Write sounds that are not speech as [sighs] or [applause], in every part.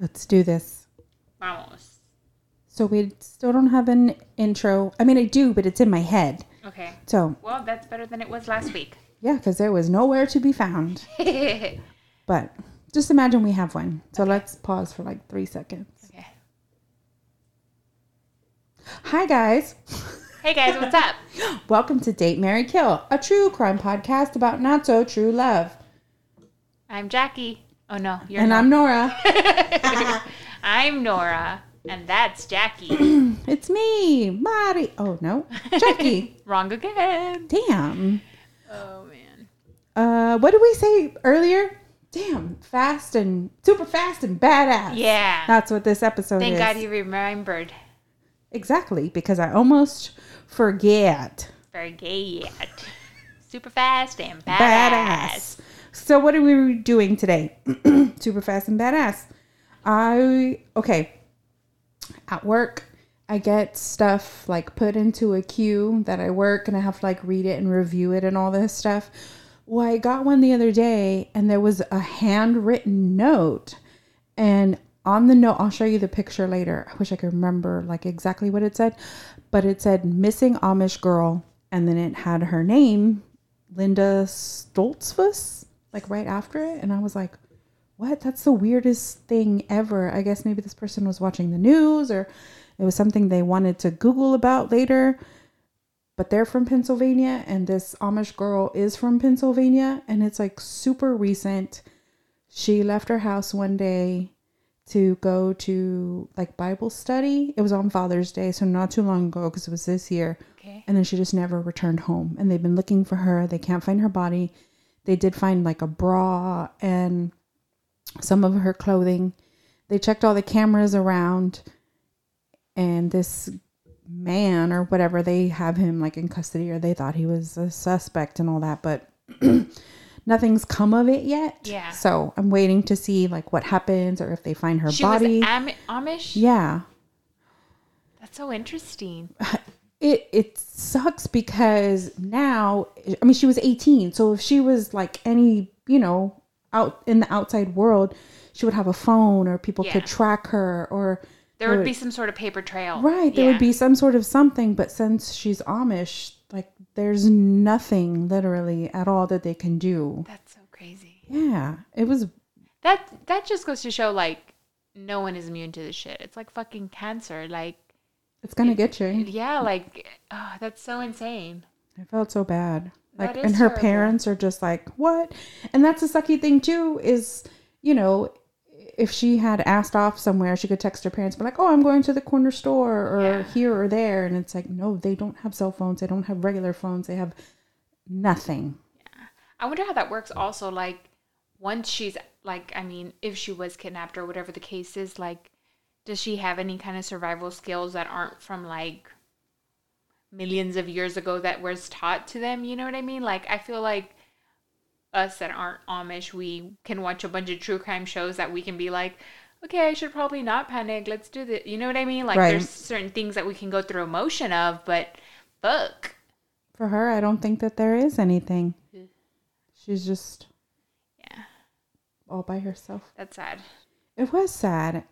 Let's do this. Vamos. So we still don't have an intro. I mean, I do, but it's in my head. Okay. So Well, that's better than it was last week. yeah, because there was nowhere to be found. [laughs] But just imagine we have one. So let's pause for like three seconds. Okay. Hi, guys. Hey guys, what's up? [laughs] Welcome to Date Marry Kill, a true crime podcast about not so true love. I'm Jackie. Oh no, you're And not. I'm Nora. [laughs] I'm Nora, and that's Jackie. [clears throat] it's me, Mari. Oh, no. Jackie. [laughs] Wrong again. Damn. Oh man. Uh, what did we say earlier? Damn, fast and super fast and badass. Yeah. That's what this episode is. Thank is. God you remembered. Exactly, because I almost forget. Forget. Super fast and badass. Badass. So what are we doing today? [clears throat] super fast and badass. I okay. At work, I get stuff like put into a queue that I work and I have to like read it and review it and all this stuff. Well, I got one the other day and there was a handwritten note and on the note, I'll show you the picture later. I wish I could remember like exactly what it said, but it said missing Amish girl and then it had her name, Linda Stoltzfoos, like right after it and I was like, what? That's the weirdest thing ever. I guess maybe this person was watching the news or it was something they wanted to Google about later. But they're from Pennsylvania and this Amish girl is from Pennsylvania and it's like super recent. She left her house one day to go to like Bible study. It was on Father's Day, so not too long ago because it was this year. Okay. And then she just never returned home. And they've been looking for her. They can't find her body. They did find like a bra and some of her clothing. They checked all the cameras around, and this man or whatever, they have him like in custody, or they thought he was a suspect and all that, but [clears throat] nothing's come of it yet. Yeah. So I'm waiting to see like what happens or if they find her She body. was Am- Amish. yeah. That's so interesting. [laughs] it it sucks because now I mean she was 18 so if she was like any you know out in the outside world she would have a phone or people Yeah. could track her or There would be some sort of paper trail. right there Yeah. would be some sort of something but since she's Amish like there's nothing literally at all that they can do That's so crazy. yeah it was That that just goes to show like no one is immune to this shit. It's like fucking cancer. Like it's gonna get you yeah, like oh, that's so insane. I felt so bad. Like, and her terrible. parents are just like, what? And that's the sucky thing too is, you know, if she had asked off somewhere, she could text her parents, be like, oh, I'm going to the corner store or Yeah. here or there. And it's like, no, they don't have cell phones. They don't have regular phones. They have nothing. Yeah, I wonder how that works also like once she's like I mean if she was kidnapped or whatever the case is like does she have any kind of survival skills that aren't from like millions of years ago that was taught to them, you know what I mean? Like I feel like us that aren't Amish, we can watch a bunch of true crime shows that we can be like, okay, I should probably not panic. Let's do this. You know what I mean? Like Right. there's certain things that we can go through emotion of, but fuck. For her, I don't think that there is anything. She's just Yeah, all by herself. that's sad. It was sad.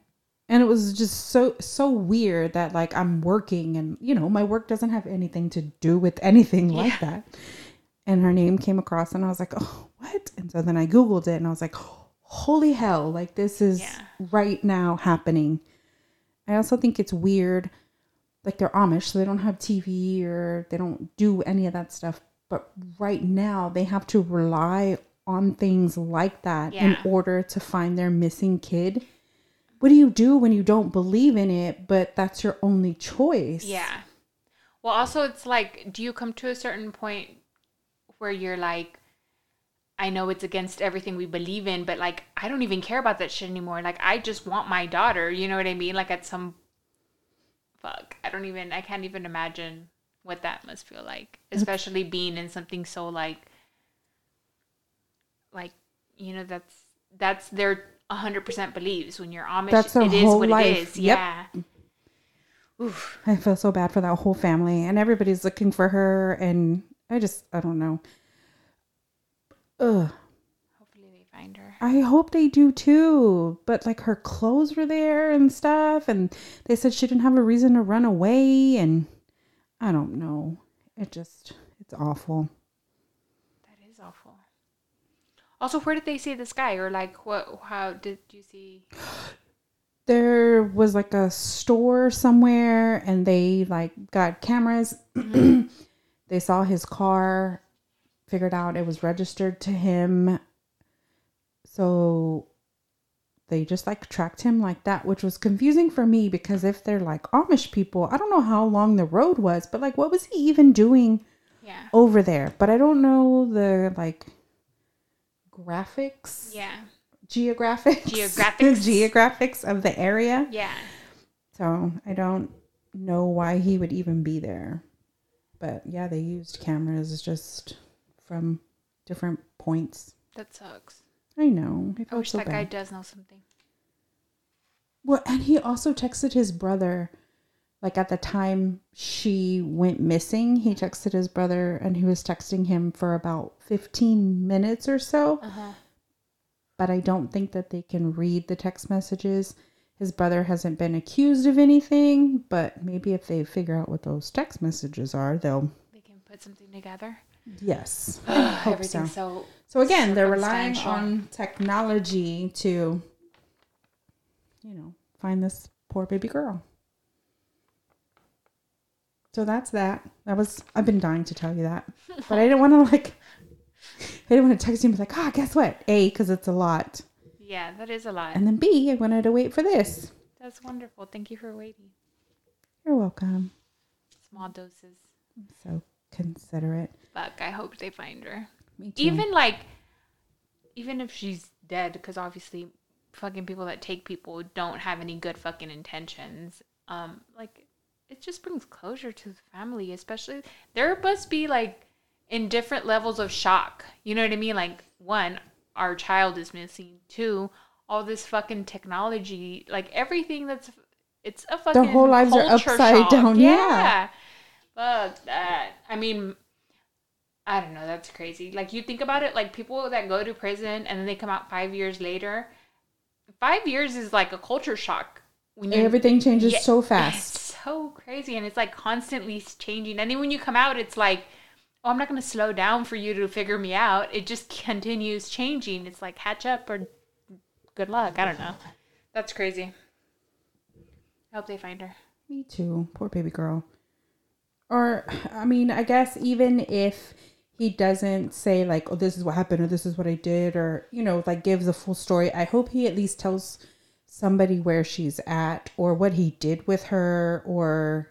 And it was just so so weird that like I'm working and you know, my work doesn't have anything to do with anything like that. And her name came across and I was like, "Oh, what?" And so then I googled it and I was like, "Holy hell, like this is Yeah. right now happening." I also think it's weird like they're Amish, so they don't have TV or they don't do any of that stuff. But right now they have to rely on things like that in order to find their missing kid. What do you do when you don't believe in it, but that's your only choice? Yeah. Well, also, it's like, do you come to a certain point where you're like, I know it's against everything we believe in, but like, I don't even care about that shit anymore. Like, I just want my daughter. You know what I mean? Like, at some, fuck, I don't even, I can't even imagine what that must feel like, especially being in something so like, like, you know, that's, that's their 100% believes when you're Amish. That's their it is whole what life. it is. Yep. Yeah. Oof. I feel so bad for that whole family, and everybody's looking for her, and I just, I don't know. Ugh. Hopefully they find her. I hope they do too. But like her clothes were there and stuff, and they said she didn't have a reason to run away, and I don't know. It just it's awful. That is awful. Also, where did they see this guy, or like what? How did you see? There was like a store somewhere, and they like got cameras. Mm-hmm. [clears throat] they saw his car, figured out it was registered to him. So they just like tracked him like that, which was confusing for me because if they're like Amish people, I don't know how long the road was, but like what was he even doing Yeah. over there? But I don't know the like graphics, Yeah. geographics, Geographics. [laughs] geographics of the area. Yeah. So I don't know why he would even be there. But yeah, they used cameras just from different points. That sucks. I know. I I wish so that bad. guy does know something. Well, and he also texted his brother. Like at the time she went missing, he texted his brother and he was texting him for about 15 minutes or so. Uh huh. But I don't think that they can read the text messages. His brother hasn't been accused of anything, but maybe if they figure out what those text messages are, they'll. They can put something together. Yes. [sighs] Hope so. So. So again, they're relying on technology to, you know, find this poor baby girl. So that's that. That was I've been dying to tell you that, but I didn't want to like. I didn't want to text you and be like, ah, guess what? A, because it's a lot, Yeah, that is a lot. and then B, I wanted to wait for this. That's wonderful. Thank you for waiting. You're welcome. Small doses. I'm So considerate. Fuck. I hope they find her. Me too. Even like, even if she's dead, because obviously, fucking people that take people don't have any good fucking intentions. Um, like, it just brings closure to the family, especially there must be like in different levels of shock. You know what I mean? Like, one, our child is missing. Two, all this fucking technology, like everything that's it's a fucking the whole lives are upside shock. down, yeah. Fuck that. I mean, I don't know. That's crazy. Like you think about it, like people that go to prison and then they come out five years later. Five years is like a culture shock when everything changes Yeah, so fast. So crazy, and it's like constantly changing. And then when you come out, it's like, oh, I'm not going to slow down for you to figure me out. It just [laughs] continues changing. It's like catch up or good luck. I don't know. That's crazy. I hope they find her. Me too. Poor baby girl. Or, I mean, I guess even if he doesn't say, like, oh, this is what happened or this is what I did, or, you know, like gives a full story, I hope he at least tells somebody where she's at or what he did with her or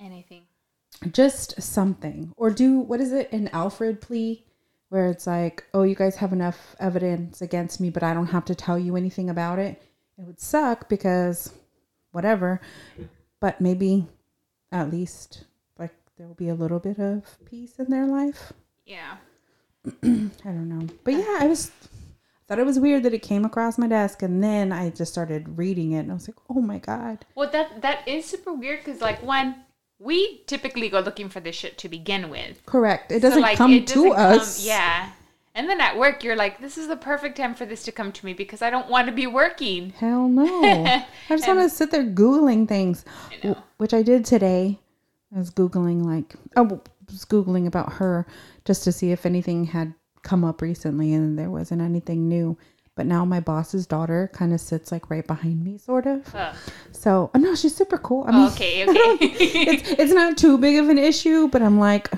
Anything. just something. Or do, what is it, an Alford plea? Where it's like, oh, you guys have enough evidence against me, but I don't have to tell you anything about it. It would suck because whatever. But maybe at least like there will be a little bit of peace in their life. Yeah. [clears throat] I don't know. But yeah, I was thought it was weird that it came across my desk and then I just started reading it and I was like, "Oh my god." Well, that that is super weird because like one, we typically go looking for this shit to begin with. Correct. It doesn't like, come it to doesn't come- us. yeah. And then at work, you're like, this is the perfect time for this to come to me because I don't want to be working. Hell no. [laughs] I just want to sit there googling things, know. which I did today. I was googling like oh, I w- was googling about her just to see if anything had come up recently, and there wasn't anything new. But now my boss's daughter kind of sits like right behind me, sort of. So no, she's super cool. I mean, okay, [laughs] okay. [laughs] it's it's not too big of an issue, but I'm like,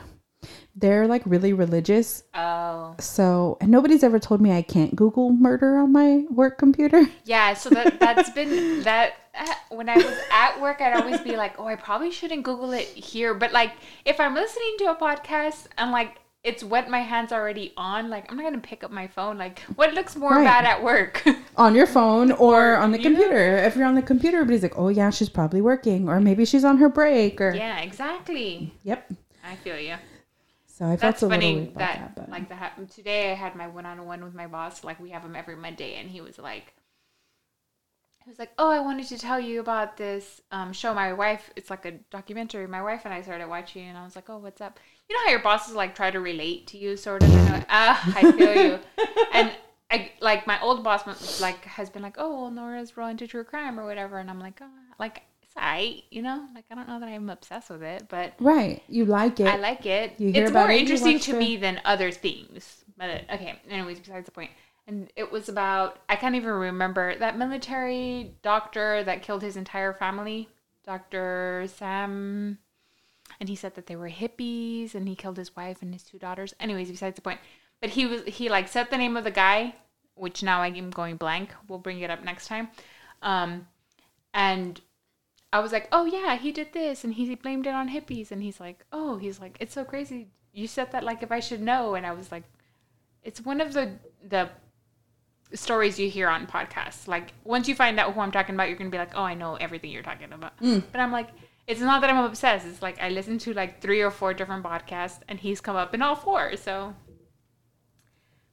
they're like really religious. oh. So and nobody's ever told me I can't Google murder on my work computer. [laughs] Yeah, so that that's been that uh, when I was at work, I'd always be like, "Oh, I probably shouldn't Google it here." But like, if I'm listening to a podcast I'm like it's what my hands already on, like I'm not gonna pick up my phone. Like, what looks more Right. bad at work? [laughs] on your phone or, Or, on the know? computer. If you're on the computer, everybody's like, "Oh yeah, she's probably working," or maybe she's on her break, or yeah, exactly. yep. I feel you. So I felt That's funny that, that, like happened today. I had my one-on-one with my boss. Like we have him every Monday, and he was like, was like, "Oh, I wanted to tell you about this um, show. My wife, it's like a documentary. My wife and I started watching, and I was like, "Oh, what's up?" You know how your bosses like try to relate to you, sort of. And like, ah, I feel you. [laughs] and I like my old boss was, like has been like, oh, well, Nora's real into true crime or whatever, and I'm like, oh, like it's alright, you know, like I don't know that I'm obsessed with it, but Right. You like it. I like it. You hear it's about more it, interesting to the- me than other things. But okay, anyways, besides the point. And it was about I can't even remember that military doctor that killed his entire family, Dr. Sam and he said that they were hippies and he killed his wife and his two daughters. Anyways, besides the point. But he was he like said the name of the guy, which now I'm going blank. We'll bring it up next time. Um and I was like, "Oh yeah, he did this and he blamed it on hippies." And he's like, "Oh, he's like, it's so crazy. You said that like if I should know." And I was like, "It's one of the the stories you hear on podcasts. Like once you find out who I'm talking about, you're gonna be like, oh, I know everything you're talking about. Hmm. But I'm like, it's not that I'm obsessed. It's like I listen to like three or four different podcasts, and he's come up in all four. So,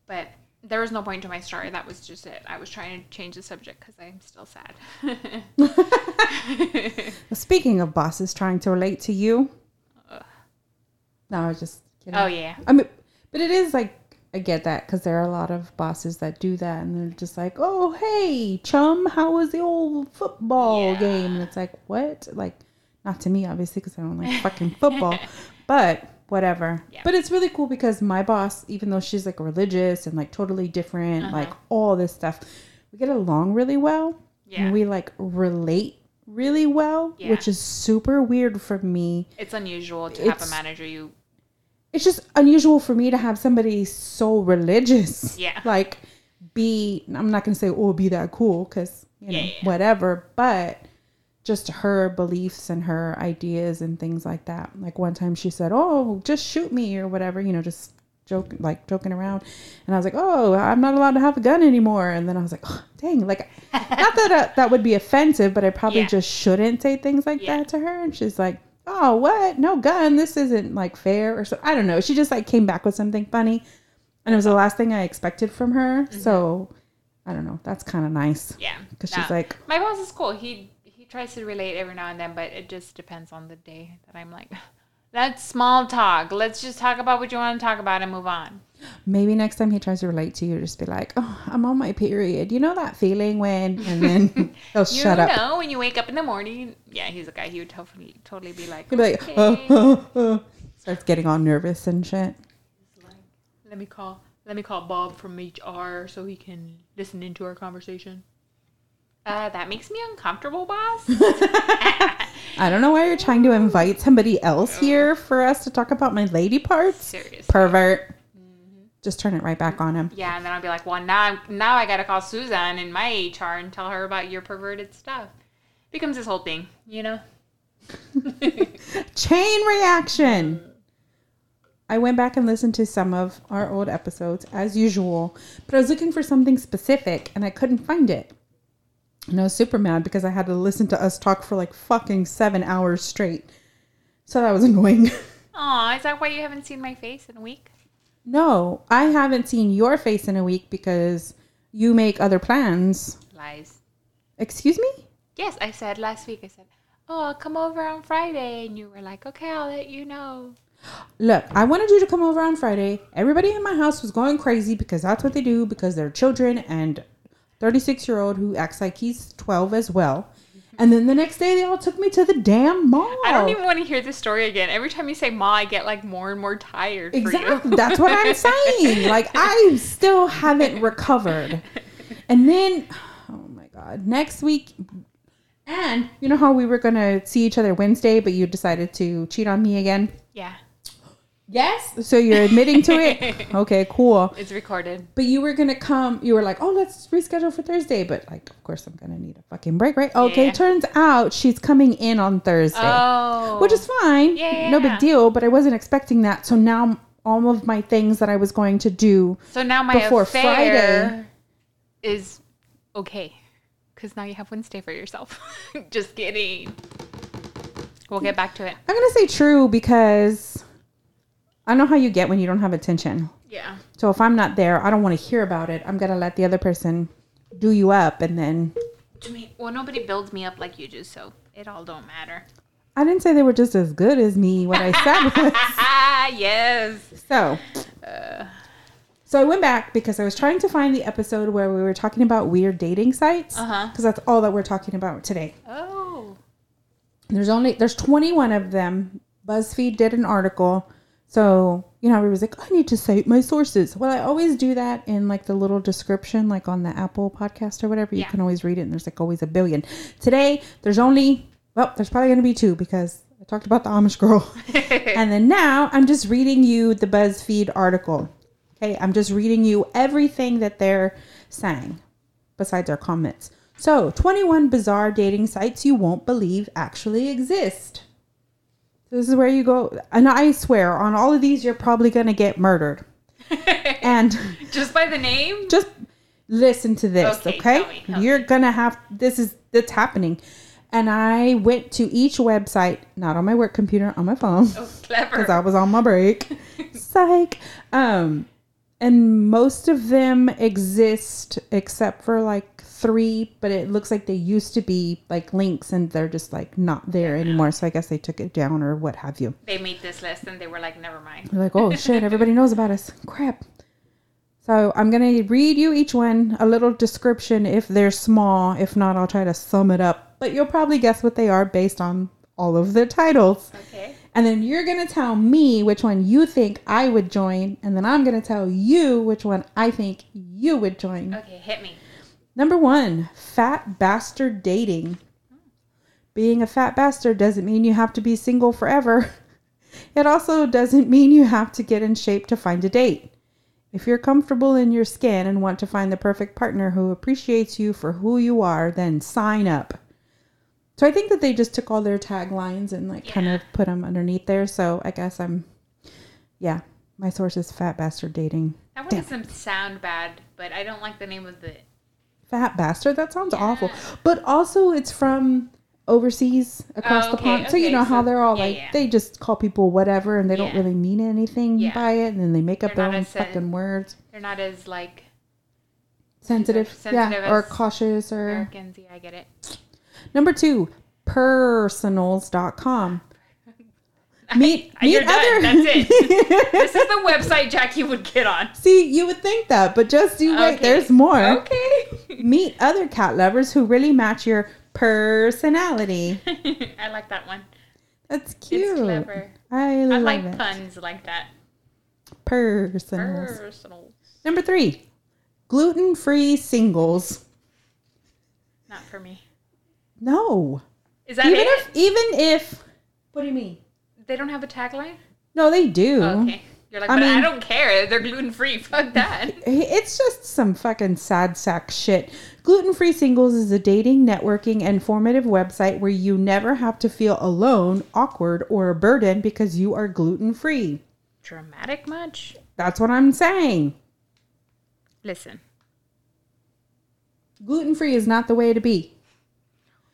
but there was no point to my story. That was just it. I was trying to change the subject because I'm still sad. [laughs] Speaking of bosses trying to relate to you. No, I was just kidding. oh yeah, I mean, but it is like I get that because there are a lot of bosses that do that, and they're just like, "Oh, hey, chum, how was the old football Yeah. game?" And it's like, "What?" Like, not to me, obviously, because I don't like fucking football, [laughs] but whatever. Yeah. But it's really cool because my boss, even though she's like religious and like totally different, Uh-huh. like all this stuff, we get along really well, Yeah. and we like relate really well, Yeah. which is super weird for me it's unusual to have a manager you. It's just unusual for me to have somebody so religious. Yeah. Like, be, I'm not going to say, oh, be that cool because, you know, Yeah, yeah. whatever, but just her beliefs and her ideas and things like that. Like, one time she said, oh, just shoot me or whatever, you know, just joke, like joking around. And I was like, oh, I'm not allowed to have a gun anymore. And then I was like, oh, dang, like, [laughs] not that uh, that would be offensive, but I probably Yeah. just shouldn't say things like that to her. And she's like, oh, what? No gun. This isn't like fair or so. I don't know. She just like came back with something funny. And it was the last thing I expected from her. Mm-hmm. So I don't know. That's kind of nice. Yeah, Because No. she's like, my boss is cool. He he tries to relate every now and then, but it just depends on the day that I'm like, [laughs] that's small talk. Let's just talk about what you want to talk about and move on. Maybe next time he tries to relate to you, just be like, oh, I'm on my period. You know that feeling when, and then [laughs] he'll You shut up. know, when you wake up in the morning, yeah, he's a guy. He would totally totally be like, He'll be like, okay, oh, oh, oh. starts getting all nervous and shit. let me call let me call Bob from HR so he can listen into our conversation. Uh, that makes me uncomfortable, boss. [laughs] I don't know why you're trying to invite somebody else here for us to talk about my lady parts. Seriously. Pervert. Just turn it right back on him. Yeah, and then I'll be like, well, now I'm, now I gotta call Susan in my HR and tell her about your perverted stuff. Becomes this whole thing, you know. [laughs] Chain reaction. I went back and listened to some of our old episodes as usual, but I was looking for something specific and I couldn't find it. And I was super mad because I had to listen to us talk for like fucking seven hours straight. So that was annoying. [laughs] Aw, is that why you haven't seen my face in a week? No, I haven't seen your face in a week because you make other plans. Lies. Excuse me? Yes, I said last week. I said, "Oh, I'll come over on Friday," and you were like, "Okay, I'll let you know." Look, I wanted you to come over on Friday. Everybody in my house was going crazy because that's what they do because they're children and 36 year old who acts like he's 12 as well. And then the next day they all took me to the damn mall. I don't even want to hear this story again. Every time you say "ma," I get like more and more tired. Exactly. That's what I'm [laughs] saying. Like I still haven't recovered. And then oh my god, next week and you know how we were going to see each other Wednesday but you decided to cheat on me again? yeah, Yes. So you're admitting to it? [laughs] Okay, cool. it's recorded. But you were gonna come. You were like, "Oh, let's reschedule for Thursday." But like, of course, I'm gonna need a fucking break, right? Okay. Yeah. Turns out she's coming in on Thursday, Oh, which is fine. Yeah. No big deal. But I wasn't expecting that. So now all of my things that I was going to do. so now my before Friday. is okay because now you have Wednesday for yourself. [laughs] Just kidding. We'll get back to it. I'm gonna say true because I know how you get when you don't have attention. Yeah. So if I'm not there, I don't want to hear about it. I'm gonna let the other person do you up, and then To me, well, nobody builds me up like you do, so it all don't matter. I didn't say they were just as good as me. What I said [laughs] was yes. so. So I went back because I was trying to find the episode where we were talking about weird dating sites. Uh-huh. Because that's all that we're talking about today. Oh. There's only there's 21 of them. BuzzFeed did an article. So, you know, everybody's like, I need to cite my sources. Well, I always do that in like the little description, like on the Apple podcast or whatever. You Yeah. can always read it, and there's like always a billion. Today, there's only, well, there's probably going to be two because I talked about the Amish girl. [laughs] and then now I'm just reading you the BuzzFeed article. Okay. I'm just reading you everything that they're saying besides our comments. So, 21 bizarre dating sites you won't believe actually exist. This is where you go. And I swear, on all of these, you're probably going to get murdered. [laughs] and Just by the name? just listen to this, Okay, okay? tell me, tell You're going to have this is that's happening. And I went to each website, not on my work computer, on my phone Oh, because clever. I was on my break. [laughs] Psych. Um, and most of them exist except for like three, but it looks like they used to be like links and they're just like not there anymore. So I guess they took it down or what have you. They made this list and they were like, never mind. They're like, oh shit, [laughs] everybody knows about us. Crap. So I'm gonna read you each one a little description if they're small. If not, I'll try to sum it up. But you'll probably guess what they are based on all of the titles. Okay. And then you're going to tell me which one you think I would join. And then I'm going to tell you which one I think you would join. Okay, hit me. Number one, fat bastard dating. Being a fat bastard doesn't mean you have to be single forever. [laughs] It also doesn't mean you have to get in shape to find a date. If you're comfortable in your skin and want to find the perfect partner who appreciates you for who you are, then sign up. So I think that they just took all their taglines and like kind of put them underneath there. So I guess I'm, yeah, my source is fat bastard dating. That one doesn't sound bad, but I don't like the name of the. Fat bastard. That sounds awful. But also, it's from overseas across Oh, the okay, pond. So you okay, know how they're all yeah, like yeah. they just call people whatever, and they don't Yeah. really mean anything Yeah. by it, and then they make up They're their own sen- uh, fucking words. They're not as like Sensitive, sensitive yeah, or cautious, or Americans. Yeah, I get it. number two, purrsonals.com. [laughs] Meet, You're meet done. other. That's it. [laughs] this is the website Jackie would get on. See, you would think that, but just you wait. Okay. There's more. Okay. [laughs] Meet other cat lovers who really match your personality. I like that one. That's cute. It's clever. I I like it. puns like that. Personals. Personal. Number three, gluten free singles. Not for me. No. Is that even it? if, even if, what do you mean? They don't have a tagline? No, they do. Oh, okay. You're like, I but I don't care. They're gluten free. [laughs] Fuck that. [laughs] It's just some fucking sad sack shit. Gluten Free Singles is a dating, networking, and formative website where you never have to feel alone, awkward, or a burden because you are gluten free. Dramatic much? That's what I'm saying. Listen. Gluten free is not the way to be.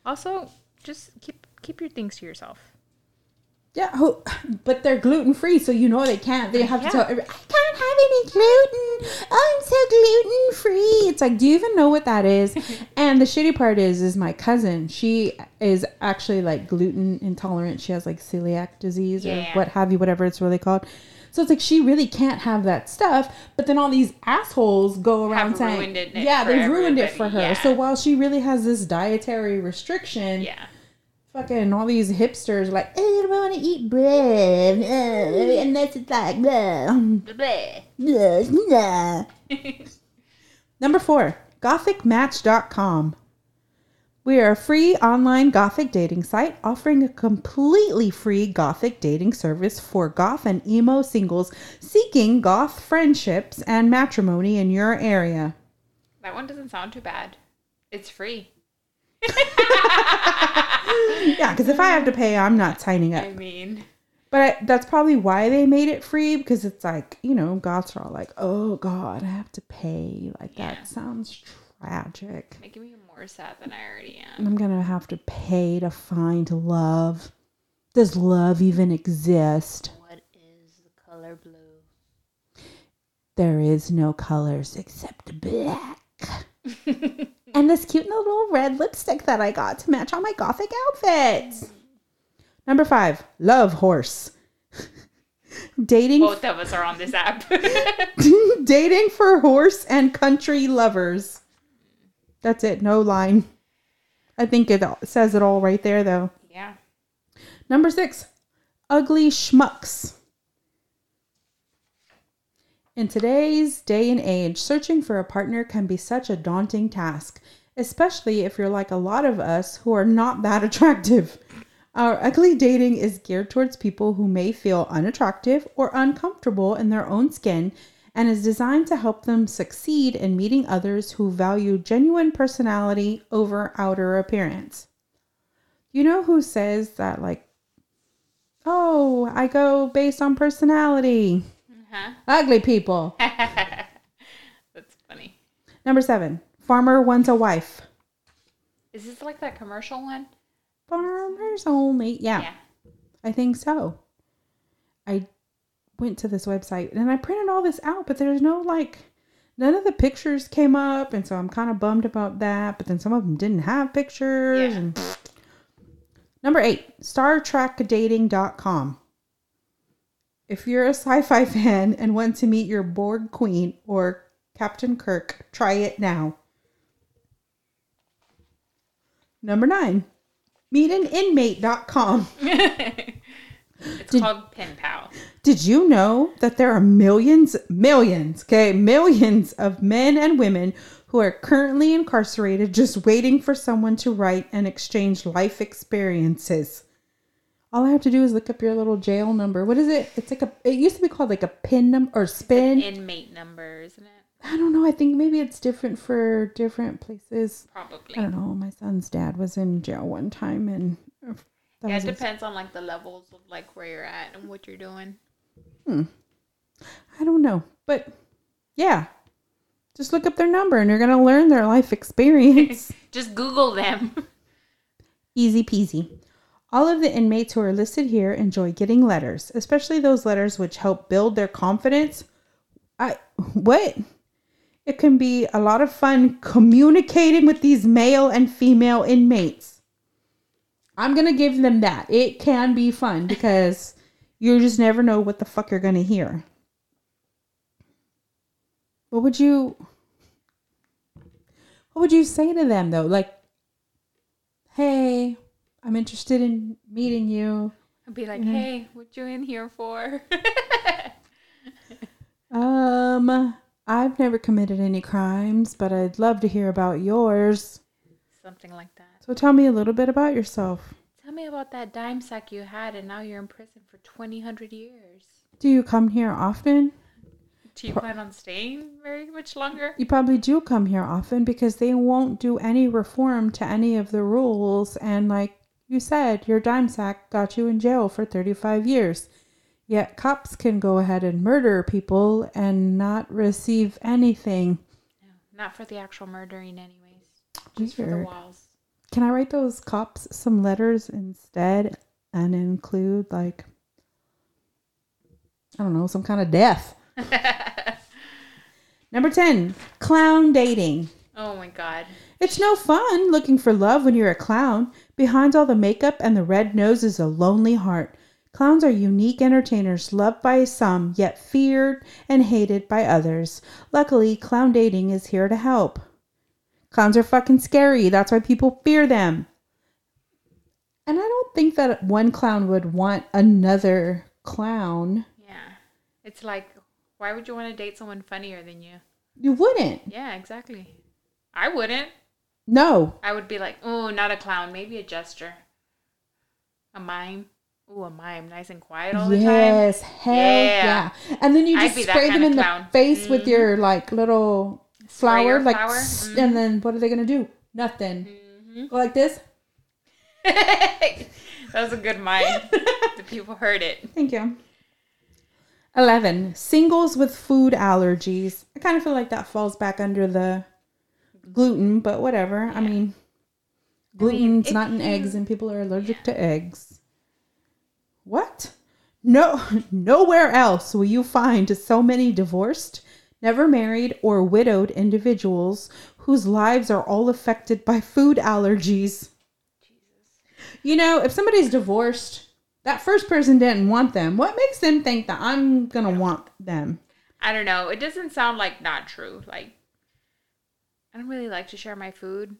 Also, just keep keep your things to yourself. Yeah, who, but they're gluten free, so you know they can't. They have Yeah. to tell. every- I can't have any gluten. Oh, I'm so gluten free. It's like, do you even know what that is? [laughs] and the shitty part is, is my cousin. She is actually like gluten intolerant. She has like celiac disease or Yeah. what have you, whatever it's really called. So it's like she really can't have that stuff. But then all these assholes go around Have saying, it "Yeah, they've ruined it for her." yeah. So while she really has this dietary restriction, Yeah. Fucking all these hipsters like "Eh, I don't want to eat bread [laughs] uh, unless it's like blah." [laughs] number four gothicmatch.com we are a free online gothic dating site offering a completely free gothic dating service for goth and emo singles seeking goth friendships and matrimony in your area That one doesn't sound too bad. It's free. [laughs] yeah because if i have to pay i'm not signing up I mean, But I, that's probably why they made it free because it's like, you know, goths are all like, oh God, I have to pay. Like, Yeah. that sounds tragic. making me more sad than I already am. I'm going to have to pay to find love. Does love even exist? What is the color blue? There is no colors except black. [laughs] and this cute little red lipstick that I got to match all my gothic outfits. Number five, Love Horse. [laughs] dating Both of us are on this app. [laughs] dating for horse and country lovers. That's it. No line. I think it says it all right there, though. yeah. Number six, ugly schmucks. In today's day and age, searching for a partner can be such a daunting task, especially if you're like a lot of us who are not that [laughs] attractive. Our ugly dating is geared towards people who may feel unattractive or uncomfortable in their own skin and is designed to help them succeed in meeting others who value genuine personality over outer appearance. You know who says that, like, oh, I go based on personality? Huh? Ugly people. [laughs] That's funny. Number seven, farmer wants a wife. Is this like that commercial one? Farmers only. Yeah, Yeah. I think so. I went to this website and I printed all this out, but there's no like, none of the pictures came up. And so I'm kind of bummed about that. But then some of them didn't have pictures. Yeah. And Number eight, StarTrekDating.com. If you're a sci fi [laughs] fan and want to meet your Borg Queen or Captain Kirk, try it now. Number nine, meetaninmate.com. [laughs] it's Did- called Pen Pal. Did you know that there are millions, millions, okay, millions of men and women who are currently incarcerated just waiting for someone to write and exchange life experiences? All I have to do is look up your little jail number. What is it? It's like a, it used to be called like a pin number or spin. Inmate number, isn't it? I don't know. I think maybe it's different for different places. Probably. I don't know. My son's dad was in jail one time and that Yeah, it his- depends on like the levels of like where you're at and what you're doing. Hmm. I don't know. But yeah. Just look up their number and you're going to learn their life experience. [laughs] Just Google them. [laughs] Easy peasy. All of the inmates who are listed here enjoy getting letters, especially those letters which help build their confidence. I what? It can be a lot of fun communicating with these male and female inmates. I'm going to give them that. It can be fun because you just never know what the fuck you're going to hear. What would you What would you say to them though? Like hey, I'm interested in meeting you. I'd be like, hey, what you in here for? [laughs] Um, I've never committed any crimes, but I'd love to hear about yours. Something like that. So tell me a little bit about yourself. Tell me about that dime sack you had and now you're in prison for 20, 100 years. Do you come here often? Do you plan on staying very much longer? You probably do come here often because they won't do any reform to any of the rules. And like you said, your dime sack got you in jail for 35 years. Yet cops can go ahead and murder people and not receive anything. No, not for the actual murdering, anyways. Weird. Just for the walls. Can I write those cops some letters instead and include like I don't know, some kind of death? [laughs] Number 10, clown dating. Oh my god. It's no fun looking for love when you're a clown. Behind all the makeup and the red nose is a lonely heart. Clowns are unique entertainers, loved by some, yet feared and hated by others. Luckily, clown dating is here to help. Clowns are fucking scary. That's why people fear them. And I don't think that one clown would want another clown. Yeah. It's like, why would you want to date someone funnier than you? You wouldn't. Yeah, exactly. I wouldn't. No. I would be like, oh, not a clown, maybe a jester. A mime. Ooh, a mime, nice and quiet all the time. Yes, hell yeah. Yeah. And then you just spray them in. Mm-hmm. the face with your like little flower, Sprayer like, flower? Mhm. and then what are they gonna do? Nothing. Mm-hmm. Go like this. [laughs] that was a good mime. [laughs] the people heard it. Thank you. Eleven singles with food allergies. I kind of feel like that falls back under the gluten, but whatever. I mean, gluten's if not in you- eggs, and people are allergic to eggs. What? No, [laughs] nowhere else will you find so many divorced, never married, or widowed individuals whose lives are all affected by food allergies. Jesus. You know, if somebody's divorced That first person didn't want them. What makes them think that I'm gonna want them? I don't know. It doesn't sound like not true. Like, I don't really like to share my food.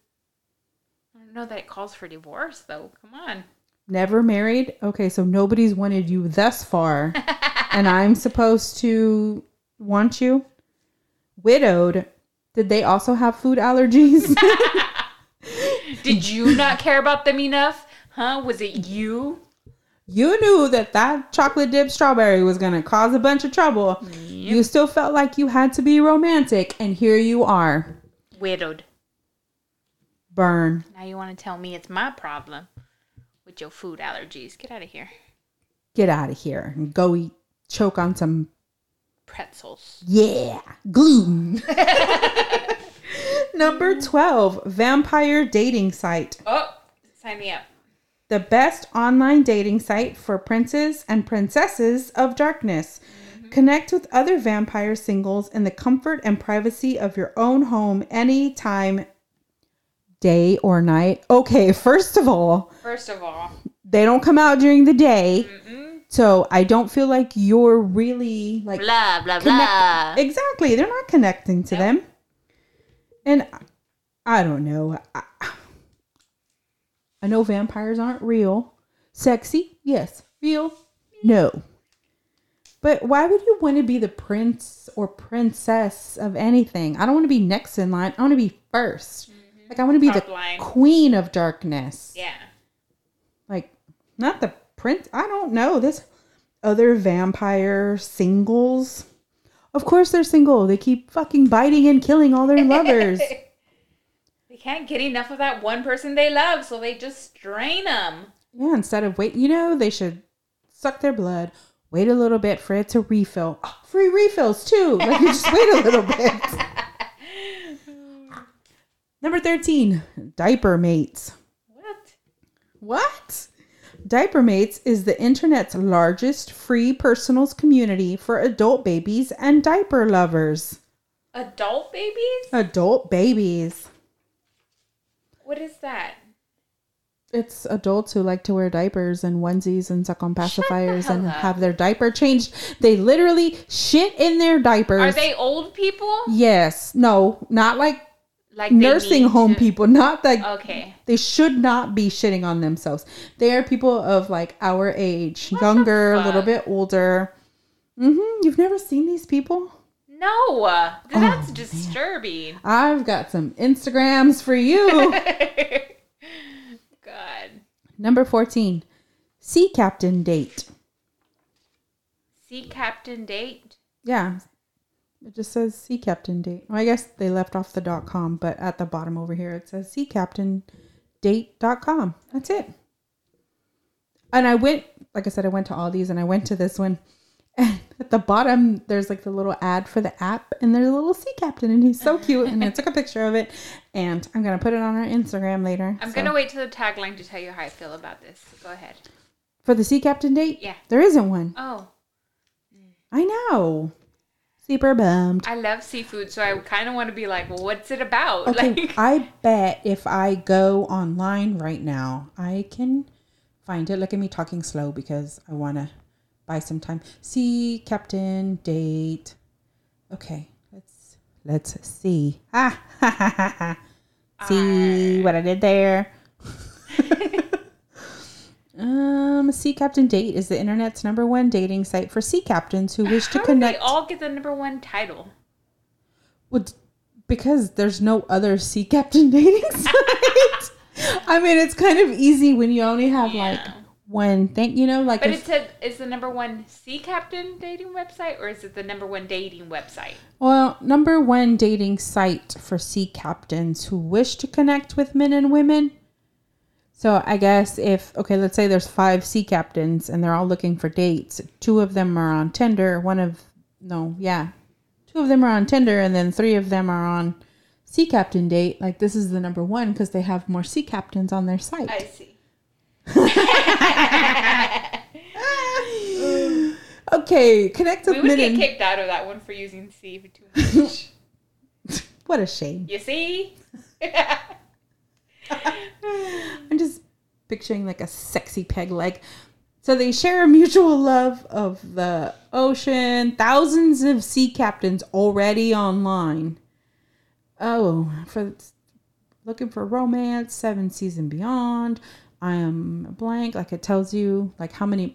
I don't know that it calls for divorce, though. Come on. Never married? Okay, so nobody's wanted you thus far, [laughs] and I'm supposed to want you? Widowed. Did they also have food allergies? [laughs] Did you not care about them enough? Huh? Was it you? you knew that that chocolate dip strawberry was going to cause a bunch of trouble. You still felt like you had to be romantic, and here you are. Widowed. Burn. Now you want to tell me it's my problem with your food allergies. Get out of here. Get out of here and go eat, choke on some, Pretzels. yeah, gluten. [laughs] Number 12, vampire dating site. Oh, sign me up. the best online dating site for princes and princesses of darkness. Connect with other vampire singles in the comfort and privacy of your own home anytime, day or night. Okay, first of all, First of all, they don't come out during the day. So I don't feel like you're really like blah, blah, connect- blah. exactly. They're not connecting to them. And I don't know. I, I know vampires aren't real. Sexy? Yes. Real? No. But why would you want to be the prince or princess of anything? I don't want to be next in line. I want to be 1st mm-hmm. Like I want to be Top the line. queen of darkness. Yeah. Like not the prince. I don't know. This other vampire singles. Of course they're single. They keep fucking biting and killing all their lovers. [laughs] They can't get enough of that one person they love, so they just strain them. yeah, instead of wait, you know, they should suck their blood, wait a little bit for it to refill. Oh, free refills too. [laughs] Like you just wait a little bit. [laughs] Number 13, diaper mates. What? What? Diaper Mates is the internet's largest free personals community for adult babies and diaper lovers. Adult babies? Adult babies. What is that? It's adults who like to wear diapers and onesies and suck on pacifiers and up. have their diaper changed. They literally shit in their diapers. Are they old people? Yes. No, not like Like nursing home to- people. Not like Okay. they should not be shitting on themselves. They are people of like our age, younger, a little bit older. Mm-hmm. You've never seen these people? No, Oh, that's disturbing. I've got some Instagrams for you. [laughs] Number 14. Sea Captain Date. Sea captain date. Yeah. It just says Sea Captain Date. Well, I guess they left off the dot com, but at the bottom over here it says Sea Captain Date.com. That's it. And I went, like I said, I went to all these and I went to this one. [laughs] And at the bottom, there's like the little ad for the app, and there's a little sea captain, and he's so cute. And I took a picture of it, and I'm gonna put it on our Instagram later. I'm So- gonna wait till the tagline to tell you how I feel about this. Go ahead. for the sea captain date. Yeah. there isn't one. Oh, I know. Super bummed. I love seafood, so I kind of want to be like, well, what's it about? Okay, [laughs] Like, I bet if I go online right now, I can find it. Look at me talking slow because I want to buy some time. Sea captain date. Okay, let's let's see. Ah, [laughs] ha, ha, ha, ha. See what I did there. um, Sea Captain Date is the internet's number one dating site for sea captains who wish to how do connect. they all get the number one title? Well, because there's no other sea captain [laughs] dating site. I mean, it's kind of easy when you only have like Yeah. One thing, you know, like But if, it said, is the number one sea captain dating website, or is it the number one dating website? well, number one dating site for sea captains who wish to connect with men and women. So I guess if okay, let's say there's five sea captains and they're all looking for dates. Two of them are on Tinder. One of no, yeah, two of them are on Tinder, and then three of them are on sea captain date. Like this is the number one because they have more sea captains on their site. I see. [laughs] Okay, connect with We would get kicked out of that one for using C for too much. [laughs] what a shame. you see? [laughs] I'm just picturing like a sexy peg leg. So they share a mutual love of the ocean. Thousands of sea captains already online. Oh, for looking for romance, seven seas and beyond. I am blank. Like it tells you like how many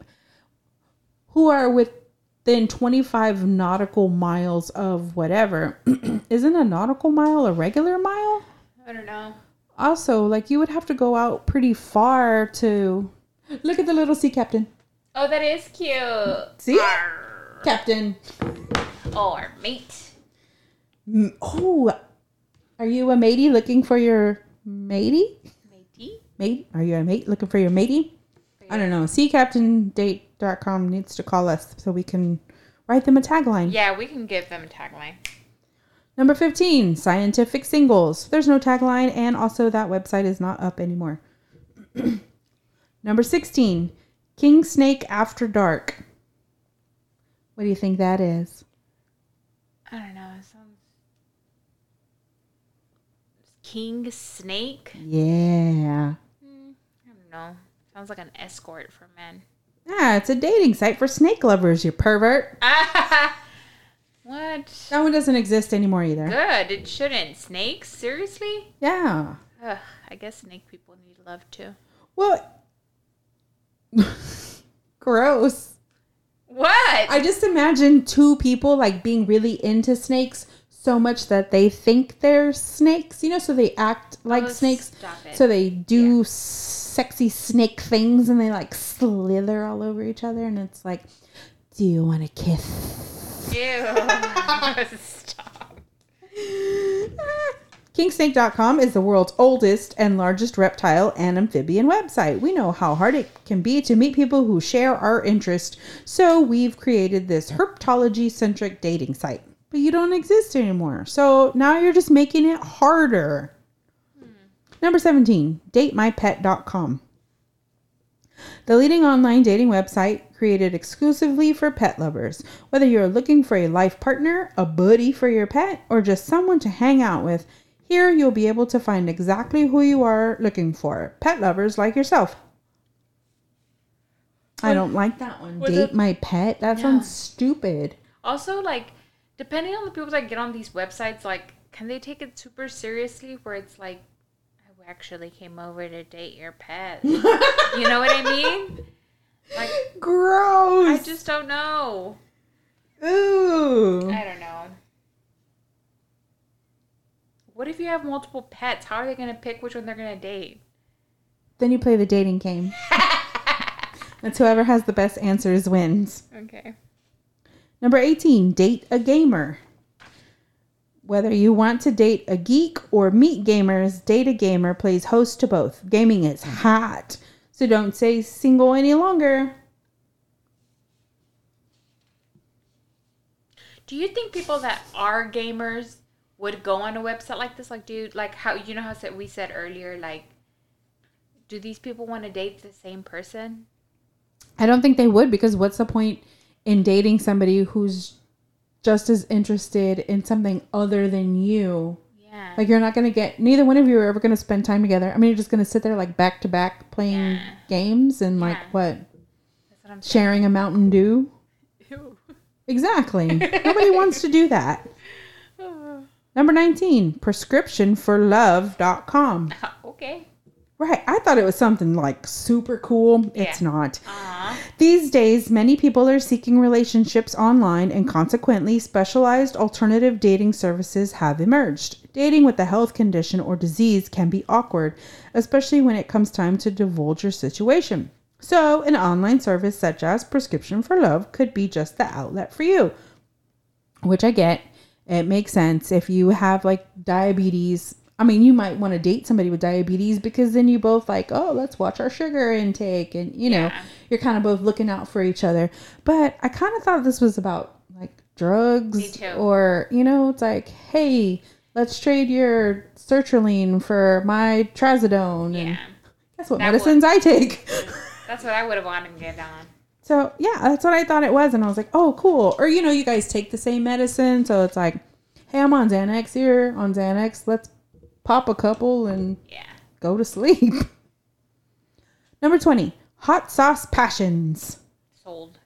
who are within 25 nautical miles of whatever. [clears throat] Isn't a nautical mile a regular mile? I don't know. Also, like you would have to go out pretty far to look at the little sea captain. Oh, that is cute. See? Arr. Captain. Or mate. Mm, Oh, are you a matey looking for your matey? Mate? Are you a mate looking for your matey? I don't know. SeaCaptainDate.com needs to call us so we can write them a tagline. Yeah, we can give them a tagline. Number 15, Scientific Singles. There's no tagline, and also that website is not up anymore. [clears throat] Number 16, King Snake After Dark. What do you think that is? I don't know. It sounds. King Snake? Yeah. Don't know. Sounds like an escort for men. Yeah, it's a dating site for snake lovers, you pervert. [laughs] what? That one doesn't exist anymore either. Good. It shouldn't. Snakes? Seriously? Yeah. Ugh, I guess snake people need love too. Well, [laughs] gross. What? I just imagine two people like being really into snakes so much that they think they're snakes, you know, so they act like Oh, snakes. So they do sexy snake things and they like slither all over each other and it's like, do you want to kiss? Ew. [laughs] Stop. Kingsnake.com is the world's oldest and largest reptile and amphibian website. We know how hard it can be to meet people who share our interest, so we've created this herpetology centric dating site. But you don't exist anymore, so now you're just making it harder. Number 17, datemypet.com. The leading online dating website created exclusively for pet lovers. Whether you're looking for a life partner, a buddy for your pet, or just someone to hang out with, here you'll be able to find exactly who you are looking for. Pet lovers like yourself. I don't like that one. Date it- my pet? That sounds stupid. Also, like, depending on the people that get on these websites, like, can they take it super seriously? Where it's like, oh, I actually came over to date your pet. [laughs] you know what I mean? Like, Gross. I just don't know. Ooh. I don't know. What if you have multiple pets? How are they going to pick which one they're going to date? Then you play the dating game. [laughs] That's whoever has the best answers wins. Okay. Number 18, date a gamer. Whether you want to date a geek or meet gamers, Date a Gamer plays host to both. Gaming is hot, so don't stay single any longer. Do you think people that are gamers would go on a website like this? Like, dude, like how you know how said we said earlier, like, do these people want to date the same person? I don't think they would because what's the point in dating somebody who's just as interested in something other than you? Yeah. Like you're not gonna get neither one of you are ever gonna spend time together. I mean, you're just gonna sit there like back to back playing Yeah. games and like what That's what I'm saying. sharing a Mountain Dew. [laughs] Ew. Exactly. Nobody wants to do that. [laughs] Number 19, prescriptionforlove.com. [laughs] okay. Right. I thought it was something like super cool. It's not. Uh-huh. These days, many people are seeking relationships online, and consequently, specialized alternative dating services have emerged. Dating with a health condition or disease can be awkward, especially when it comes time to divulge your situation. So, an online service such as Prescription for Love could be just the outlet for you, which I get. It makes sense if you have like diabetes. I mean, you might want to date somebody with diabetes because then you both like, oh, let's watch our sugar intake, and you know, Yeah. you're kind of both looking out for each other. But I kind of thought this was about like Me drugs, too. or you know, it's like, hey, let's trade your sertraline for my trazodone, and Yeah. guess what That medicines I take. [laughs] That's what I would have wanted to get on. So yeah, that's what I thought it was, and I was like, oh, cool. Or you know, you guys take the same medicine, so it's like, hey, I'm on Xanax here on Xanax. Let's pop a couple and Yeah. go to sleep. [laughs] Number 20, Hot Sauce Passions. Sold.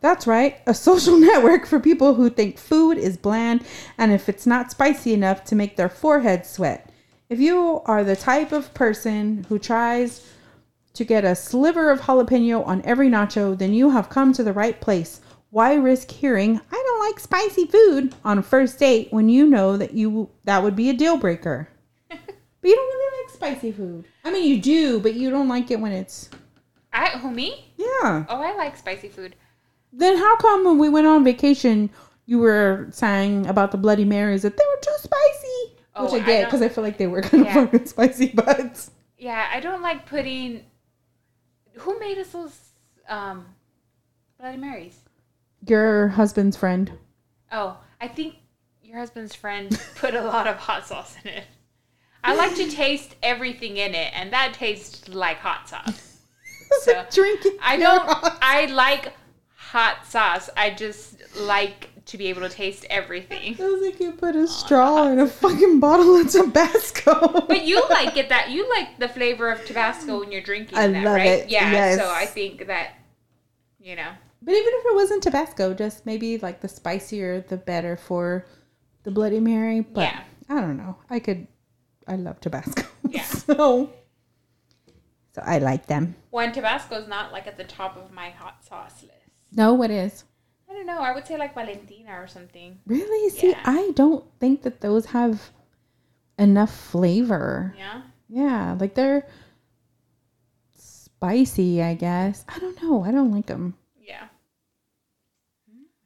That's right, a social [laughs] network for people who think food is bland and if it's not spicy enough to make their forehead sweat. If you are the type of person who tries to get a sliver of jalapeno on every nacho, then you have come to the right place. Why risk hearing I don't like spicy food on a first date when you know that you that would be a deal breaker? [laughs] but you don't really like spicy food. I mean, you do, but you don't like it when it's I who me? yeah. Oh, I like spicy food. Then how come when we went on vacation, you were saying about the Bloody Marys that they were too spicy? Oh, Which I I get because I, feel like they were kind of fucking [laughs] spicy, but Yeah, I don't like putting. Who made us those um, Bloody Marys? Your husband's friend. Oh, I think your husband's friend [laughs] put a lot of hot sauce in it. I like to taste everything in it, and that tastes like hot sauce. [laughs] So, drinking. I don't. I like hot sauce. I just like to be able to taste everything. It was like you put a straw in a fucking bottle of Tabasco. But you like it that you like the flavor of Tabasco when you're drinking I that, love right? it, Yeah. yes. So I think that you know. But even if it wasn't Tabasco, just maybe like the spicier, the better for the Bloody Mary. But Yeah. I don't know. I could. I love Tabasco. [laughs] Yeah. so. So I like them. One is not like at the top of my hot sauce list. No, what is? I don't know. I would say like Valentina or something. Really? See, Yeah. I don't think that those have enough flavor. Yeah. Yeah, like they're spicy, I guess. I don't know. I don't like them.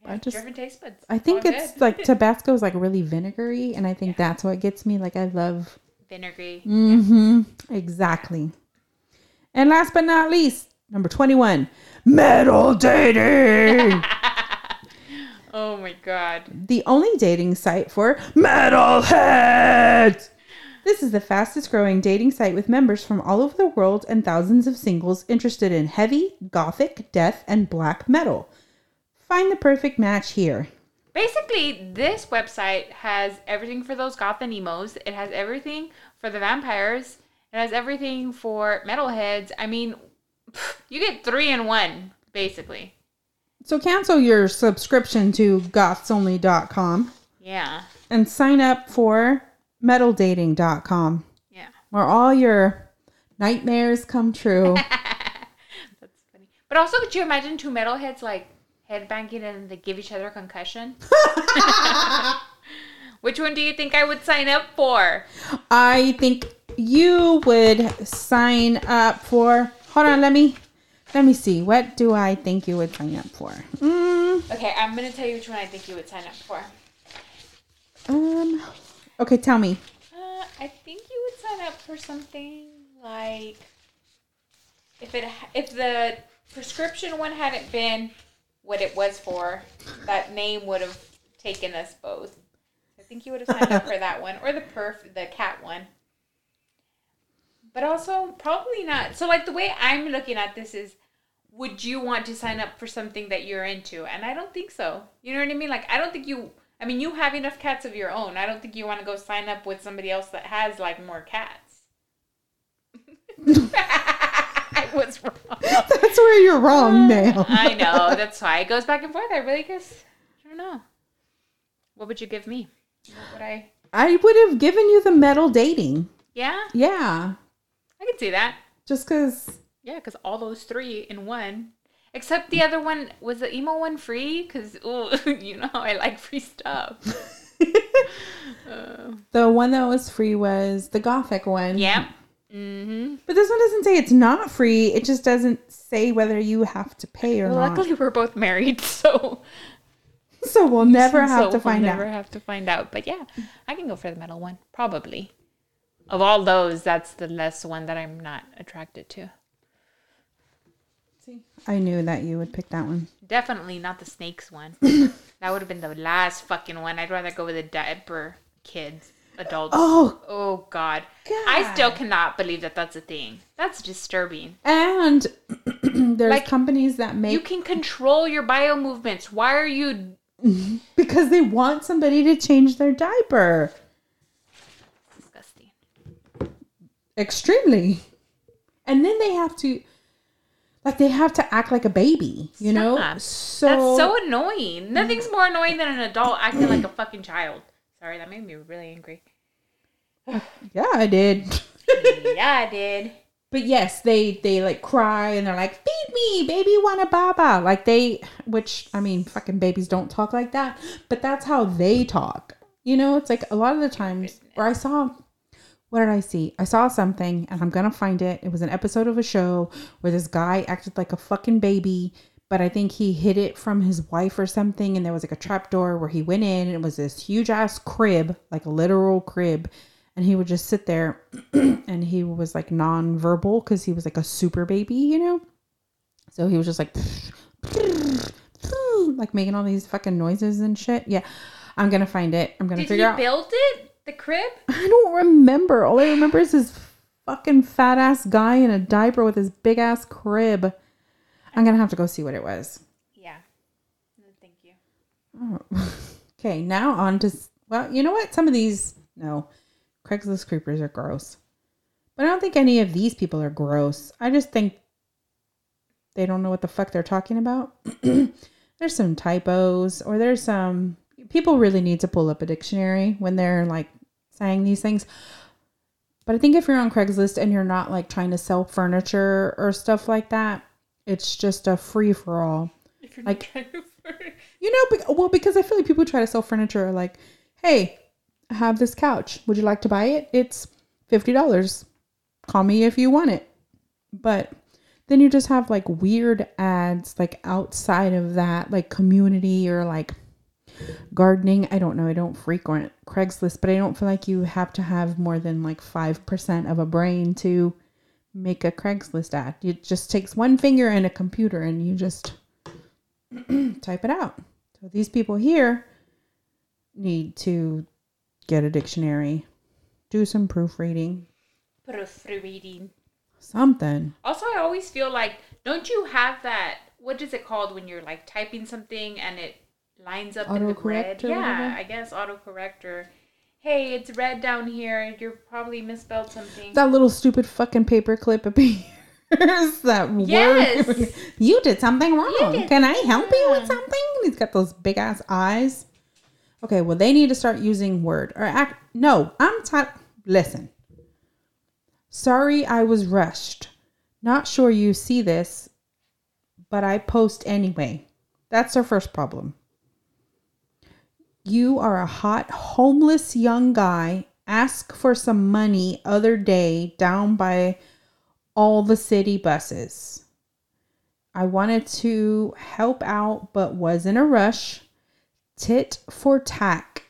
Yeah. I just- different taste buds. I think All it's good. like Tabasco is like really vinegary, and I think that's what gets me. Like I love. vinegary. Mm-hmm. Exactly. And last but not least, number twenty-one, metal dating. [laughs] Oh my god. the only dating site for metalheads. This is the fastest growing dating site with members from all over the world and thousands of singles interested in heavy, gothic, death, and black metal. Find the perfect match here. Basically, this website has everything for those goth and emos. It has everything for the vampires. It has everything for metalheads. I mean, [laughs] you get three in one, basically. So cancel your subscription to gothsonly.com Yeah. and sign up for metaldating.com Yeah. where all your nightmares come true. [laughs] That's funny. But also, could you imagine two metalheads like headbanging and they give each other a concussion? [laughs] [laughs] Which one do you think I would sign up for? I think you would sign up for. Hold on, let me let me see. What do I think you would sign up for? Mm, Okay, I'm gonna tell you which one I think you would sign up for. um. Okay, tell me. Uh, I think you would sign up for something like if it if the prescription one hadn't been what it was for, that name would have taken us both. I think you would have signed up for that one or the perf the cat one. But also probably not. So like the way I'm looking at this is would you want to sign up for something that you're into? And I don't think so. You know what I mean? Like I don't think you I mean you have enough cats of your own. I don't think you want to go sign up with somebody else that has like more cats. [laughs] I was wrong. [laughs] That's where you're wrong, ma'am. I know. That's why it goes back and forth. I really guess I don't know. What would you give me? What would I? I would have given you the metal dating. Yeah, Yeah, I can see that. just because. Yeah, because all those three in one. Except the other one was the emo one free because [laughs] you know I like free stuff. [laughs] Uh, The one that was free was the gothic one. yeah. Mm-hmm. But this one doesn't say it's not free. It just doesn't say whether you have to pay or Well, not. luckily we're both married, [laughs] so So we'll never [laughs] have so to find we'll out. Never have to find out. But yeah, I can go for the metal one probably. Of all those, that's the less one that I'm not attracted to. See, I knew that you would pick that one. Definitely not the snakes one. [coughs] that would have been the last fucking one. I'd rather go with the diaper kids, adults. Oh, Oh God. I still cannot believe that that's a thing. That's disturbing. and [clears throat] there's Like, companies that make You can control your bio movements. Why are you? [laughs] because they want somebody to change their diaper. Disgusting. Extremely. And then they have to like they have to act like a baby, you know? So, That's so annoying. Nothing's more annoying than an adult acting like a fucking child. Sorry, that made me really angry. [sighs] yeah, I did. [laughs] yeah, I did. But yes, they they like cry and they're like, "Feed me, baby, wanna baba." Like they, which I mean, fucking babies don't talk like that, but that's how they talk. You know, it's like a lot of the times. Or I saw, what did I see? I saw something, and I'm gonna find it. It was an episode of a show where this guy acted like a fucking baby, but I think he hid it from his wife or something, and there was like a trap door where he went in, and it was this huge ass crib, like a literal crib, and he would just sit there [clears throat] and he was like non-verbal because he was like a super baby you know so he was just like [sniffs] like making all these fucking noises and shit yeah i'm gonna find it i'm gonna Did figure out build it? The crib? i don't remember all i remember is this fucking fat ass guy in a diaper with his big ass crib i'm gonna have to go see what it was. Yeah. No, thank you. Oh. [laughs] okay now on to well you know what? Some of these no. Craigslist creepers are gross. But i don't think any of these people are gross. I just think they don't know what the fuck they're talking about. [clears throat] There's some typos or there's some people really need to pull up a dictionary when they're like saying these things. But i think if you're on craigslist and you're not like trying to sell furniture or stuff like that it's just a free-for-all you're Like- [laughs] you know, be- well, because I feel like people who try to sell furniture are like, hey, I have this couch. Would you like to buy it? It's $50. Call me if you want it. But then you just have like weird ads like outside of that, like community or like gardening. I don't know. I don't frequent Craigslist, but I don't feel like you have to have more than like 5% of a brain to make a Craigslist ad. It just takes one finger and a computer and you just [clears throat] type it out. So these people here need to get a dictionary, do some proofreading, Proofreading. something. Also, I always feel like, don't you have that? What is it called when you're like typing something and it lines up in the Autocorrect or Yeah. I guess autocorrect or, hey, it's red down here. You're probably misspelled something. That little stupid fucking paperclip appears. [laughs] that Yes. word. You did something wrong. did Can I help you with something? He's got those big ass eyes. Okay, well they need to start using Word or act. No, I'm type. Listen. Sorry, I was rushed. Not sure you see this, but I post anyway. That's our first problem. You are a hot, homeless young guy. Ask for some money other day down by all the city buses. I wanted to help out, but was in a rush. Tit for tack.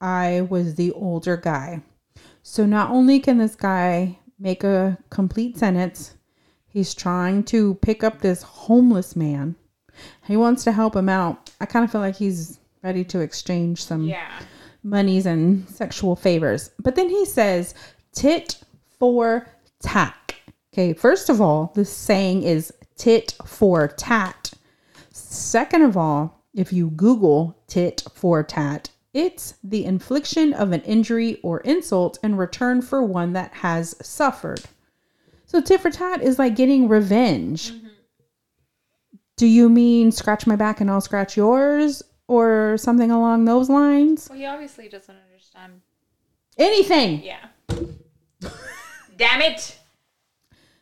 I was the older guy. So not only can this guy make a complete sentence, he's trying to pick up this homeless man. He wants to help him out. I kind of feel like he's ready to exchange some yeah. monies and sexual favors. But then he says tit for tack. Okay, first of all, the saying is tit for tat. Second of all, if you Google tit for tat, it's the infliction of an injury or insult in return for one that has suffered. So tit for tat is like getting revenge. Mm-hmm. Do you mean scratch my back and I'll scratch yours? Or something along those lines? Well, he obviously doesn't understand. Anything. Yeah. Damn it.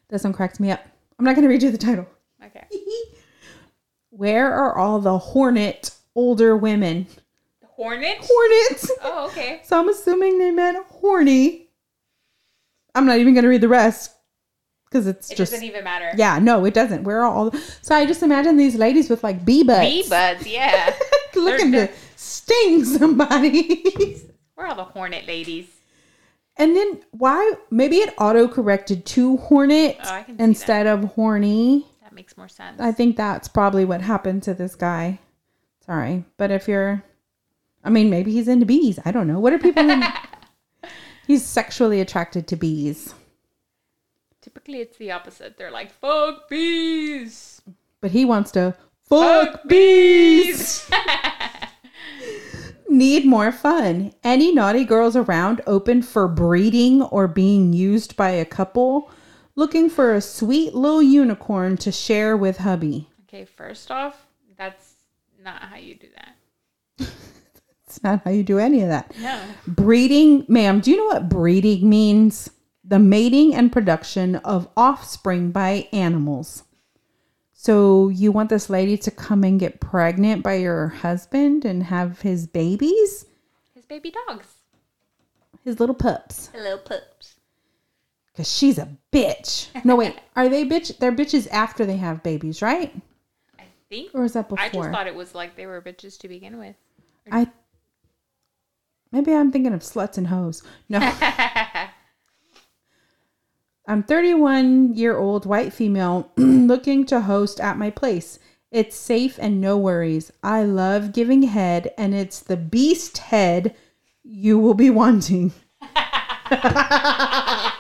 This one cracks me up. I'm not going to read you the title. Okay. [laughs] Where are all the hornet older women? Hornet? Hornets. Oh, okay. [laughs] So I'm assuming they meant horny. I'm not even going to read the rest because it's It just. doesn't even matter. Yeah, no, it doesn't. We're all? So I just imagine these ladies with like bee butts. Bee buds, yeah. [laughs] looking They're- to sting somebody. [laughs] We're all the hornet ladies. and then why? Maybe it auto corrected to hornet Oh, I can see instead of horny. That makes more sense. I think that's probably what happened to this guy. Sorry, but if you're, I mean, maybe he's into bees. I don't know. What are people? In, [laughs] he's sexually attracted to bees, Typically, it's the opposite. They're like, fuck bees. but he wants to fuck bees. [laughs] Need more fun. Any naughty girls around open for breeding or being used by a couple? Looking for a sweet little unicorn to share with hubby. Okay, first off, that's not how you do that. [laughs] It's not how you do any of that. No. Breeding, ma'am, do you know what breeding means? The mating and production of offspring by animals. So you want this lady to come and get pregnant by your husband and have his babies? His baby dogs. His little pups. Hello, pups. Cause she's a bitch. No wait, [laughs] are they bitch? They're bitches after they have babies, right? I think. Or is that before? I just thought it was like they were bitches to begin with. I maybe I'm thinking of sluts and hoes. No, [laughs] I'm 31 year old white female [clears throat] looking to host at my place. It's safe and no worries. I love giving head, and it's the beast head you will be wanting. [laughs] I,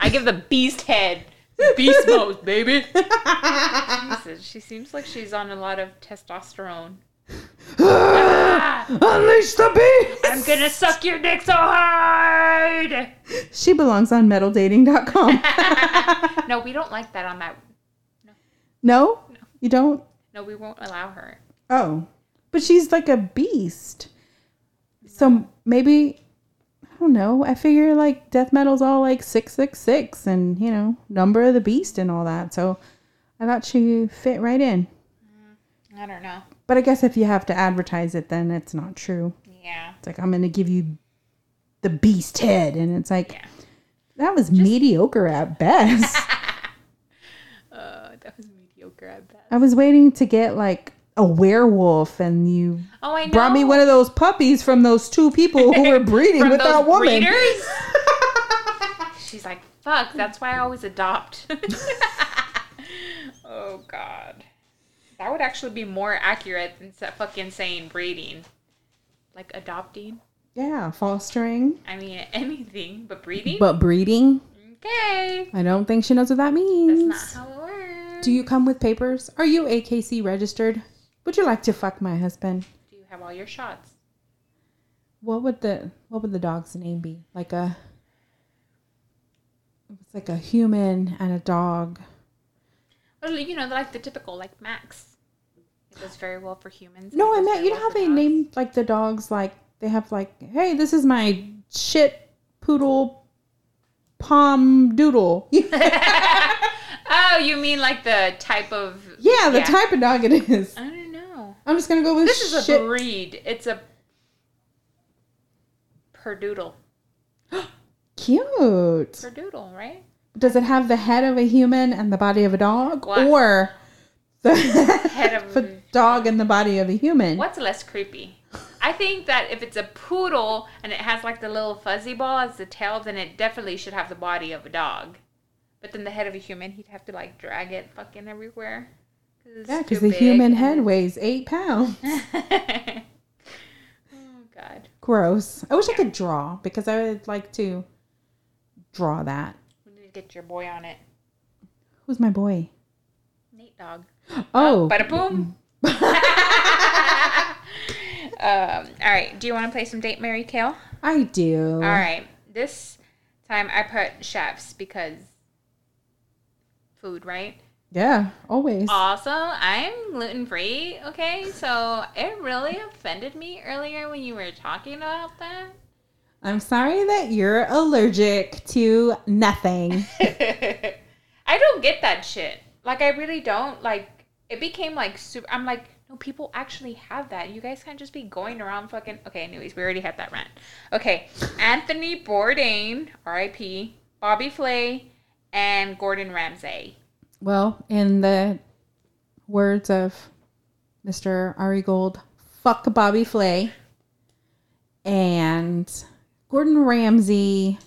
I give the beast head. Beast mode, baby. [laughs] Jesus, she seems like she's on a lot of testosterone. Ah! Unleash the beast! I'm gonna suck your dick so hard. She belongs on metaldating.com. [laughs] No, we don't like that on that. no? You don't? No, we won't allow her. Oh. But she's like a beast. So maybe I don't know. I figure like death metal's all like six six six and you know, number of the beast and all that. So I thought she fit right in. Mm, I don't know. But I guess if you have to advertise it then it's not true. Yeah. It's like I'm gonna give you the beast head and it's like Yeah. that was mediocre at best. Uh, [laughs] [laughs] that was mediocre at best. I was waiting to get like a werewolf and you Oh, brought me one of those puppies from those two people who were [laughs] breeding with that woman. breeders? She's like, fuck, that's why I always adopt. oh, God. That would actually be more accurate than fucking saying breeding. Like adopting. Yeah, fostering. I mean, [laughs] anything, but breeding? But breeding? okay. I don't think she knows what that means. That's not how it works. Do you come with papers? Are you AKC registered? Would you like to fuck my husband? Do you have all your shots? What would the what would the dog's name be? Like a it's like a human and a dog. You know, like the typical, like Max. It does very well for humans. No, I meant you know well how they dogs. name like the dogs like they have like, hey, this is my shit poodle palm doodle. [laughs] Oh, you mean like the type of. yeah, the type of dog it is. I don't know. I'm just gonna go with This is a breed. It's a perdoodle. [gasps] Cute. Perdoodle, right? Does it have the head of a human and the body of a dog, What? or the [laughs] Head of [laughs] a dog and the body of a human? What's less creepy? I think that if it's a poodle and it has like the little fuzzy ball as the tail, then it definitely should have the body of a dog. But then the head of a human, he'd have to like drag it fucking everywhere. it's Yeah, because the human head weighs eight pounds. [laughs] oh God. Gross. I wish I could draw because I would like to draw that. We need to get your boy on it. Who's my boy? Nate Dog. [gasps] Oh, Bada boom. [laughs] um, all right. Do you want to play some Date Marry Kill? I do. All right. This time I put chefs because food, right? Yeah, always. Also, I'm gluten free. Okay, so it really offended me earlier when you were talking about that. I'm sorry that you're allergic to nothing. [laughs] I don't get that shit. Like, I really don't. Like, it became like super. I'm like, no, people actually have that. You guys can't just be going around fucking. Okay, anyways, we already had that rant. Okay, Anthony Bourdain, R.I.P., Bobby Flay, and Gordon Ramsay. well, in the words of Mr. Ari Gold, fuck Bobby Flay and Gordon Ramsay.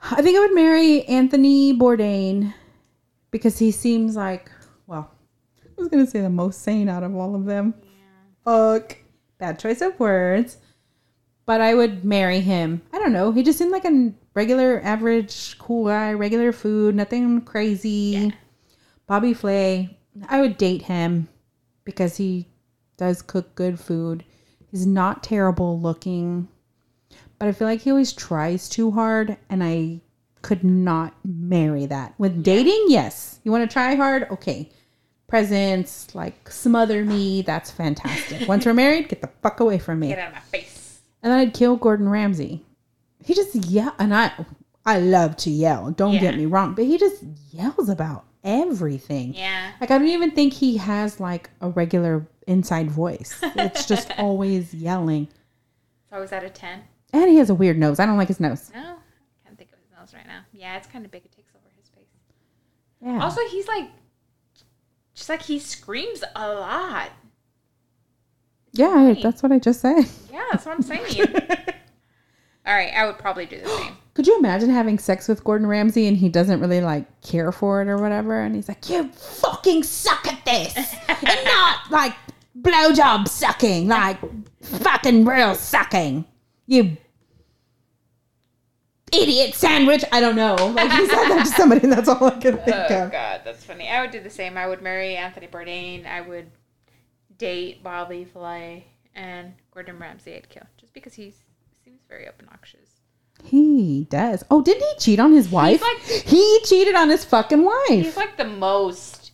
I think I would marry Anthony Bourdain because he seems like, well, I was going to say the most sane out of all of them. Fuck. Bad choice of words. But I would marry him. I don't know. He just seemed like a regular, average, cool guy, regular food, nothing crazy. Bobby Flay, I would date him because he does cook good food. He's not terrible looking. But I feel like he always tries too hard, and I could not marry that. With dating, yes, you want to try hard, okay. Presents, like smother me, that's fantastic. Once we're married, get the fuck away from me. Get out of my face. And then I'd kill Gordon Ramsay. He just yeah, and I I love to yell. Don't Yeah. get me wrong, but he just yells about everything. Yeah. Like I don't even think he has like a regular inside voice. It's just [laughs] always yelling. So is that a 10? And he has a weird nose. I don't like his nose. No. I can't think of his nose right now. Yeah, it's kind of big. It takes over his face. Yeah. Also, he's like, just like he screams a lot. yeah, I- that's what I just said. Yeah, that's what I'm saying. [laughs] All right, I would probably do the same. [gasps] Could you imagine having sex with Gordon Ramsay and he doesn't really like care for it or whatever? And he's like, You fucking suck at this. [laughs] and not like blowjob sucking, like fucking real sucking. You idiot sandwich. I don't know. Like he said that to somebody, and that's all I can think Oh of. God, that's funny. I would do the same. I would marry Anthony Bourdain. I would date Bobby Flay and Gordon Ramsay. I'd kill just because he seems very obnoxious. He does. Oh, didn't he cheat on his wife? like- he cheated on his fucking wife. He's like the most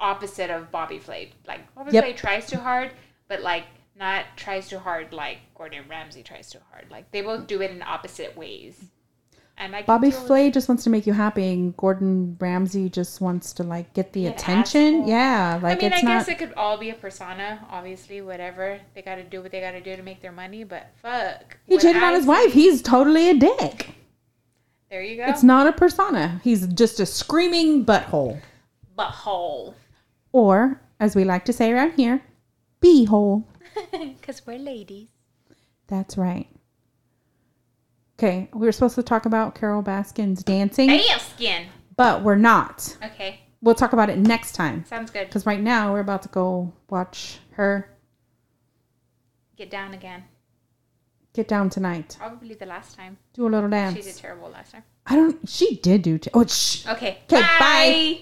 opposite of Bobby Flay. Like Bobby Yep. Flay tries too hard, but like not tries too hard like Gordon Ramsay tries too hard. Like they both do it in opposite ways. And I Bobby Flay just wants to make you happy, and Gordon Ramsay just wants to like get the attention. asshole. Yeah, like I mean, I not. guess it could all be a persona. Obviously, whatever they got to do, what they got to do to make their money. But fuck, he cheated on his wife. He's totally a dick. There you go. It's not a persona. He's just a screaming butthole, butthole. or as we like to say around here, beehole. [laughs] Because we're ladies. That's right. Okay, we were supposed to talk about Carole Baskin's dancing, Bam skin. but we're not. Okay, We'll talk about it next time. sounds good. Because right now we're about to go watch her Get down again. get down tonight. Probably the last time. Do a little dance. She did terrible last time. I don't. She did do. T- oh, shh. Okay. Okay, bye.